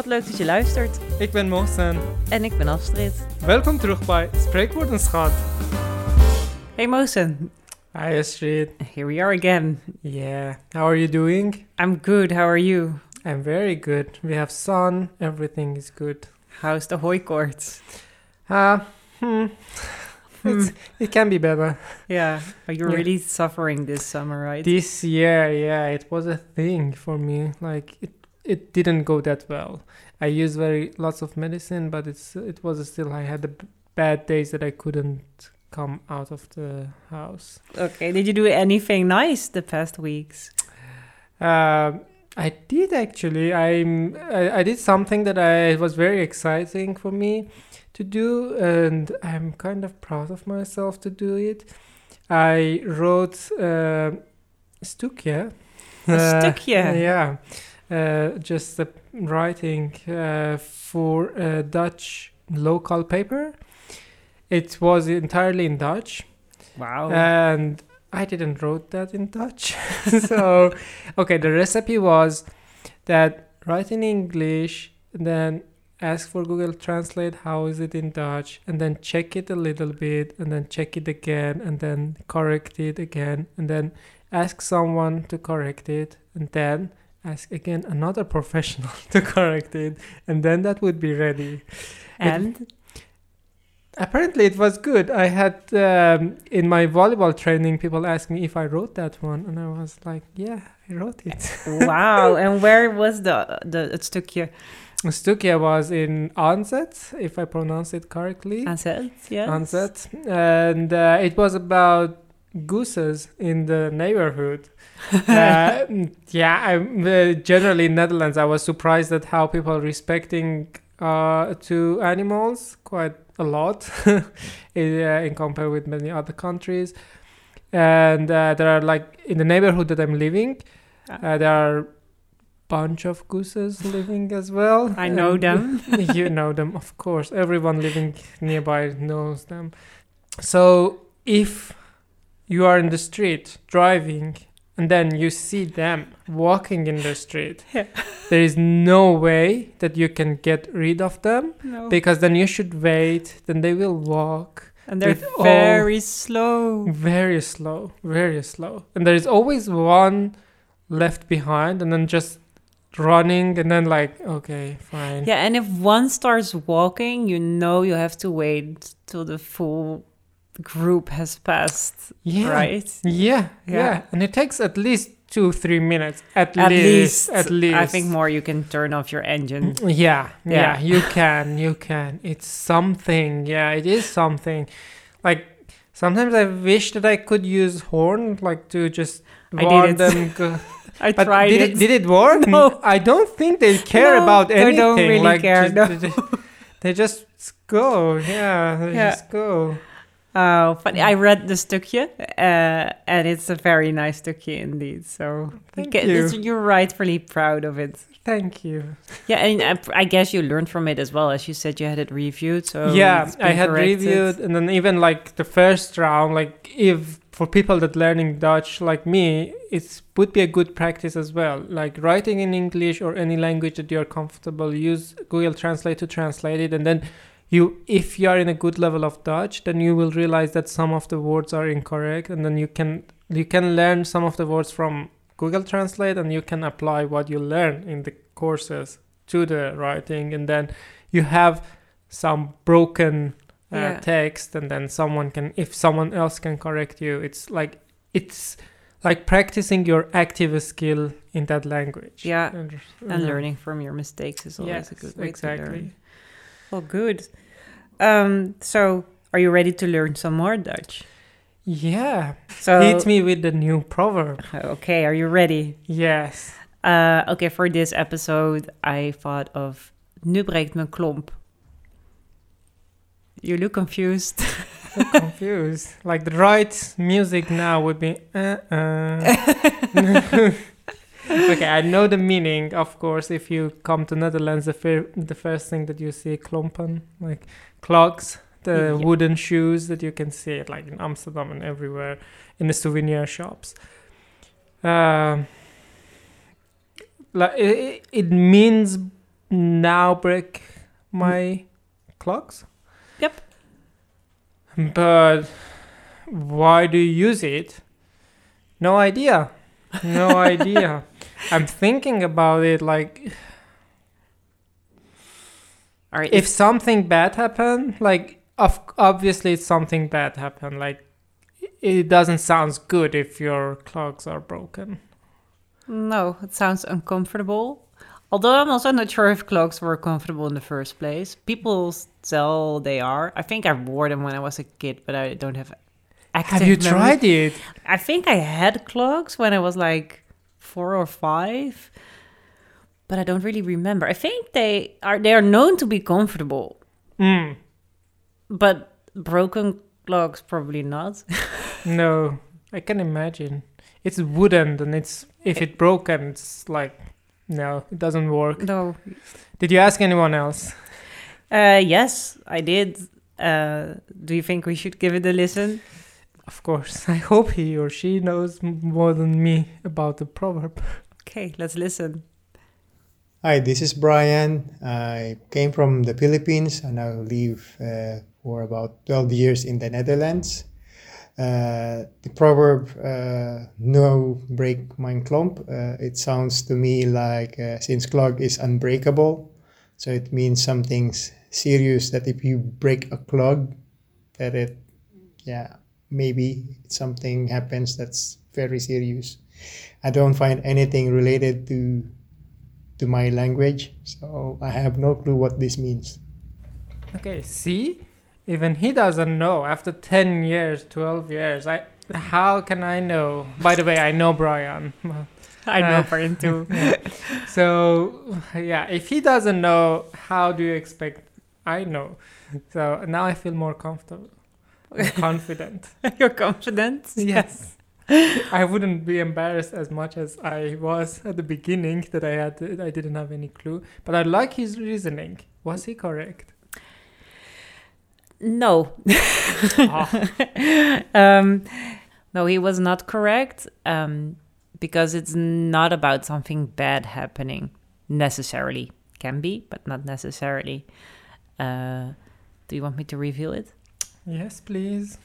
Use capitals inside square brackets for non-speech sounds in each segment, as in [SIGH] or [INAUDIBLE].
Wat leuk dat je luistert. Ik ben Mohsen. En ik ben Astrid. Welkom terug bij Spreekwoordenschat. Hey Mohsen, Hi Astrid. here we are again. Yeah, how are you doing? I'm good, how are you? I'm very good. We have sun, everything is good. How's the hooikoorts? Uh, hmm. [LAUGHS] Hmm. It's, it can be better. Yeah, are you Yeah. really suffering this summer, right? This year, yeah, it was a thing for me. Like it, it didn't go that well. I used very lots of medicine, but it's it was still I had the bad days that I couldn't come out of the house. okay, did you do anything nice the past weeks? Um, I did actually. I'm. I, I did something that I was very exciting for me to do, and I'm kind of proud of myself to do it. I wrote uh, stukje. A [LAUGHS] Uh, stukje? yeah. Uh, just writing uh, for a Dutch local paper. It was entirely in Dutch Wow. and I didn't wrote that in Dutch. [LAUGHS] so, okay, the recipe was that write in English, then ask for Google Translate how is it in Dutch, and then check it a little bit, and then check it again, and then correct it again, and then ask someone to correct it, and then ask again another professional [LAUGHS] to correct it, and then that would be ready. and Apparently, it was good. I had um, in my volleyball training, people asked me if I wrote that one, and I was like, "Yeah, I wrote it." [LAUGHS] wow, and where was the the stukje Stukia was in Anzet, if I pronounce it correctly. aanzet? Yes. Anzet, and uh, it was about gooses in the neighborhood. [LAUGHS] uh, yeah, I'm uh, generally in Netherlands. I was surprised at how people respecting uh, to animals quite a lot [LAUGHS] in, uh, in compare with many other countries. And uh, there are like in the neighborhood that I'm living, uh, there are bunch of gooses living as well. I know And- them. [LAUGHS] you know them, of course. Everyone living nearby knows them. So if you are in the street driving and then you see them walking in the street, [LAUGHS] Yeah. there is no way that you can get rid of them No. because then you should wait, then they will walk and they're very slow. very slow, very slow. And there is always one left behind and then just running and then like okay fine Yeah, and if one starts walking, you know you have to wait till the full group has passed, yeah right? Yeah, Yeah. yeah, and it takes at least two, three minutes. At, At least, least, at least. I think more you can turn off your engine. Mm, yeah, yeah, Yeah. you can, you can. It's something. Yeah, it is something. Like sometimes I wish that I could use horn, like to just I did warn it. them. [LAUGHS] Go. I But tried did it. it. Did it work? No. I don't think they [LAUGHS] care No, about anything. they don't really like, care, just- no. they, they just go. Yeah, they Yeah. just go. Oh, funny. I read the stukje, uh, and it's a very nice stukje indeed. So Thank you. you're rightfully proud of it. Thank you. Yeah, and I, I guess you learned from it as well, as you said you had it reviewed. So yeah i had corrected. reviewed and then even like the first round like if for people that learning dutch like me it would be a good practice as well like writing in english or any language that you're comfortable use google translate to translate it and then you if you are in a good level of dutch then you will realize that some of the words are incorrect and then you can you can learn some of the words from google translate and you can apply what you learn in the courses to the writing and then you have some broken uh, Yeah. text and then someone can if someone else can correct you it's like it's like practicing your active skill in that language Yeah, and, and learning from your mistakes is always yes a good way exactly to learn. Well, good. Um, so, are you ready to learn some more Dutch? yeah So, hit me with the new proverb okay, are you ready? yes Uh, okay, for this episode, I thought of Nu breekt mijn klomp. You look confused. confused like the right music now would be uh-uh. [LAUGHS] okay i know the meaning of course if you come to netherlands the, fir- the first thing that you see klompen like clogs the Yeah. wooden shoes that you can see it like in amsterdam and everywhere in the souvenir shops um like it, it means now break my clocks. Yep. But why do you use it? No idea. No [LAUGHS] idea. I'm thinking about it like All right. if something bad happened, like of obviously something bad happened, like it doesn't sound good if your clocks are broken. no, it sounds uncomfortable. Although I'm also not sure if clocks were comfortable in the first place. People tell they are. I think I wore them when I was a kid, but I don't have. Active Have you memory. tried it? I think I had clogs when I was like four or five, but I don't really remember. I think they are they are known to be comfortable, Mm, but broken clogs probably not. [LAUGHS] no, I can imagine. It's wooden, and it's if it broken, it's like no, it doesn't work. no. Did you ask anyone else? Uh, yes, I did. Uh, do you think we should give it a listen? Of course. [LAUGHS] I hope he or she knows more than me about the proverb. Okay, let's listen. Hi, this is Brian. I came from the Philippines and I live uh, for about 12 years in the Netherlands. Uh, the proverb, uh, no break mijn klomp, uh, it sounds to me like uh, since clog is unbreakable, so it means something's serious that if you break a clog, that it, yeah, maybe something happens that's very serious. I don't find anything related to to my language, so I have no clue what this means. Okay, see? Even he doesn't know. After 10 years, 12 years, I how can I know? By the way, I know Brian. [LAUGHS] I know uh, Brian too. [LAUGHS] so, yeah, if he doesn't know, how do you expect I know? So now I feel more comfortable, more [LAUGHS] confident. You're confident? Yes. I wouldn't be embarrassed as much as I was at the beginning that I had I didn't have any clue. But I like his reasoning. Was he correct? No. Ah, [LAUGHS] um, no, he was not correct um, because it's not about something bad happening necessarily. Can be, but not necessarily. Uh, do you want me to reveal it? Yes, please.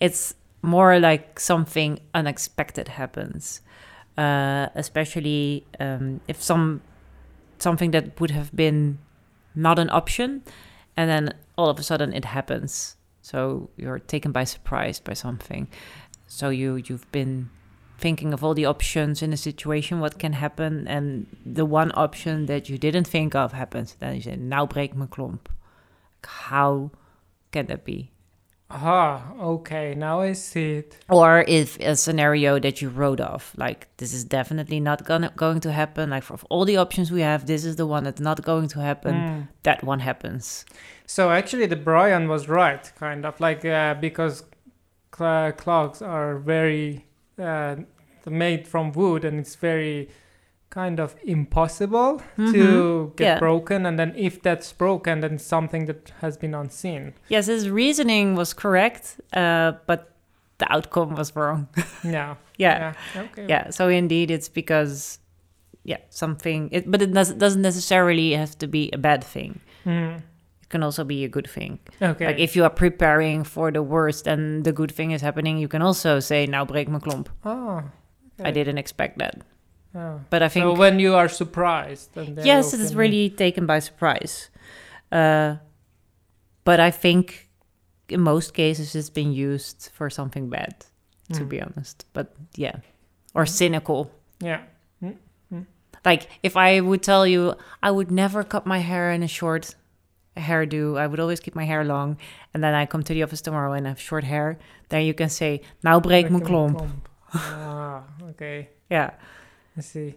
It's more like something unexpected happens, uh, especially um, if some something that would have been not an option, and then all of a sudden it happens. So you're taken by surprise by something. So you you've been thinking of all the options in a situation, what can happen, and the one option that you didn't think of happens. Then you say, "Now break my klomp." How can that be? Ah, okay, now I see it. or if a scenario that you wrote off like this is definitely not gonna going to happen like for all the options we have this is the one that's not going to happen Mm. that one happens So actually, the Brian was right, kind of like uh, because cl- clocks are very uh, made from wood, and it's very kind of impossible to get Yeah. broken. And then if that's broken, then something that has been unseen. yes his reasoning was correct uh, but the outcome was wrong [LAUGHS] Yeah. yeah Yeah. Okay. yeah so indeed it's because yeah something it, but it does, doesn't necessarily have to be a bad thing Mm. it can also be a good thing Okay. like if you are preparing for the worst and the good thing is happening you can also say now break my klomp oh. i didn't expect that Oh. but i think So when you are surprised, then yes, you it is really taken by surprise. Uh, but I think in most cases it's been used for something bad, to Mm. be honest. But yeah, or cynical. Yeah. Like if I would tell you I would never cut my hair in a short hairdo, I would always keep my hair long, and then I come to the office tomorrow and I have short hair, then you can say, "Nou breek mijn klomp." ah, okay. [LAUGHS] Yeah, I see.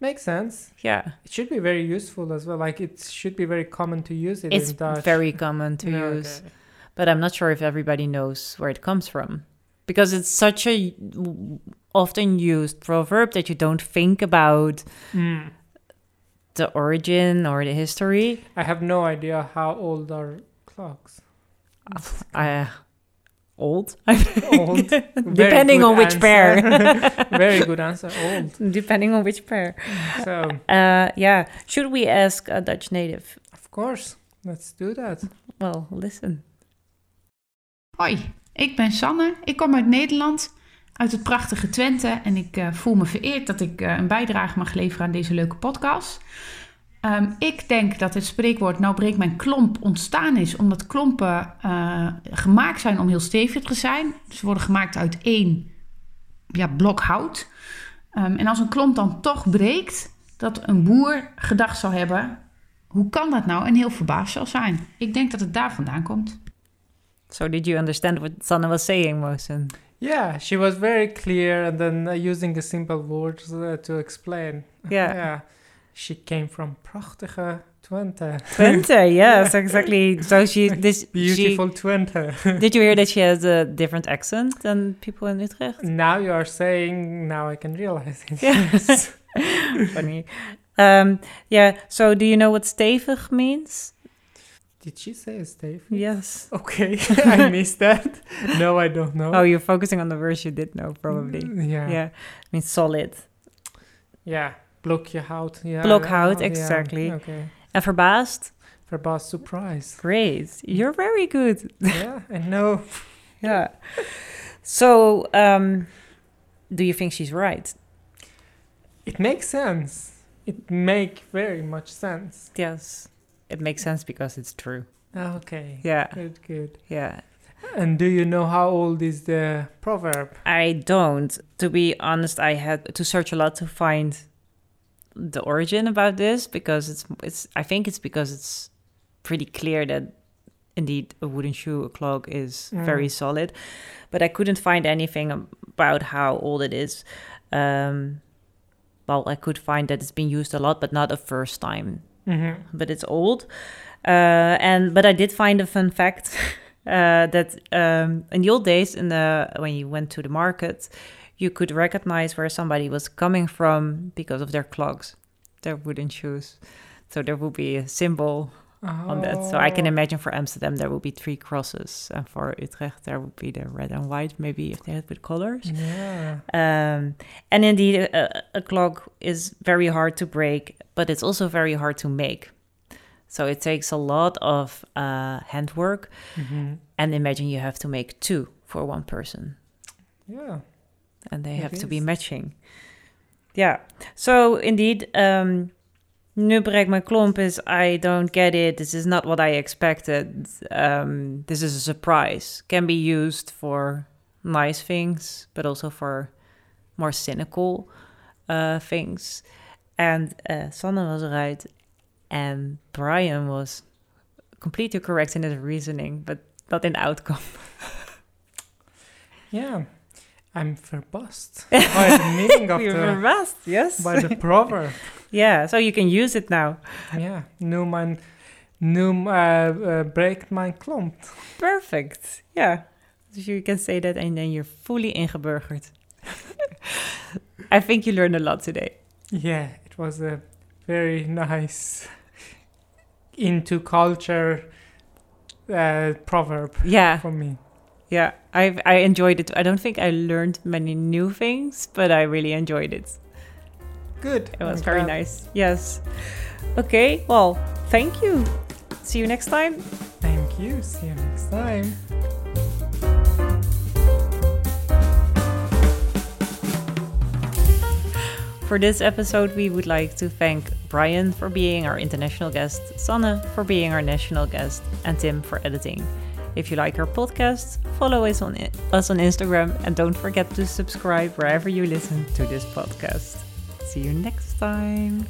Makes sense. yeah. It should be very useful as well. Like it should be very common to use it It's very common to [LAUGHS] Yeah, use. okay. but I'm not sure if everybody knows where it comes from because it's such a often used proverb that you don't think about Mm. the origin or the history. I have no idea how old are clocks. I [LAUGHS] Old. Depending on which pair. [LAUGHS] Very good answer. [LAUGHS] Old. Depending on which pair. So, Uh, yeah. Should we ask a Dutch native? of course, let's do that. Well, listen. Hoi, ik ben Sanne. Ik kom uit Nederland, uit het prachtige Twente. En ik eh, voel me vereerd dat ik eh, een bijdrage mag leveren aan deze leuke podcast. Ehm, ik denk dat het spreekwoord nou breekt mijn klomp ontstaan is omdat klompen eh, gemaakt zijn om heel stevig te zijn. Ze worden gemaakt uit één ja, blok hout. Ehm, en als een klomp dan toch breekt, dat een boer gedacht zal hebben... hoe kan dat nou? En heel verbaasd zal zijn. Ik denk dat het daar vandaan komt. So, did you understand what Sanne was saying, Mosen? Yeah, she was very clear and then uh, using a simple words uh, to explain. Yeah. [LAUGHS] Yeah. She came from prachtige Twente. Twente, [LAUGHS] yes, exactly. So she this Beautiful Twente. [LAUGHS] Did you hear that she has a different accent than people in Utrecht? now you are saying, now I can realize it. Yes. [LAUGHS] Funny. Um, yeah. So, do you know what stevig means? Did she say Steve? Yes. Okay, I missed that. No, I don't know. Oh, you're focusing on the words you did know, probably. Yeah. Yeah. It means solid. Yeah. Blokje hout. Yeah. Blokhout, yeah, exactly. Okay. En verbaasd? Verbaasd surprise. Great. You're very good. yeah, I know. [LAUGHS] Yeah. So, um, do you think she's right? It makes sense. It make very much sense. Yes. It makes sense because it's true. Okay. Yeah. Good, good. Yeah. And do you know how old is the proverb? I don't. To be honest, I had to search a lot to find the origin about this because it's it's I think it's because it's pretty clear that indeed a wooden shoe a clog is Mm. very solid, but I couldn't find anything about how old it is. Um, well, I could find that it's been used a lot, but not a first time Mm-hmm. but it's old. Uh, and but I did find a fun fact [LAUGHS] uh, that um, in the old days, in the when you went to the market, you could recognize where somebody was coming from because of their clogs, their wooden shoes. So there would be a symbol on that. So I can Oh. imagine for Amsterdam there would be three crosses, and for Utrecht there would be the red and white, maybe if they had with colors. Yeah. Um, and indeed, a, a clog is very hard to break, but it's also very hard to make. So it takes a lot of uh, handwork. Mm-hmm. And imagine you have to make two for one person, Yeah. And they It have to be matching. Yeah. So indeed, um, nu breek mijn klomp is I don't get it. This is not what I expected. Um, this is a surprise. Can be used for nice things, but also for more cynical uh, things. And uh, Sanne was right, and Brian was completely correct in his reasoning, but not in outcome. [LAUGHS] Yeah. I'm verbaasd [LAUGHS] by the meaning of You're the verbaasd, yes. by the proverb. [LAUGHS] yeah, so you can use it now. Ja, nu mijn, nu uh, uh, breekt mijn klomp. Perfect. Yeah. So you can say that and then you're fully ingeburgerd. [LAUGHS] I think you learned a lot today. Yeah, it was a very nice into culture uh, proverb Yeah. for me. Yeah. I I enjoyed it. I don't think I learned many new things, but I really enjoyed it. Good. It was I'm very glad. nice. Yes. Okay. Well, thank you. See you next time. Thank you. See you next time. For this episode, we would like to thank Brian for being our international guest, Sanne for being our national guest, and Tim for editing. If you like our podcast, follow us on us on Instagram and don't forget to subscribe wherever you listen to this podcast. See you next time.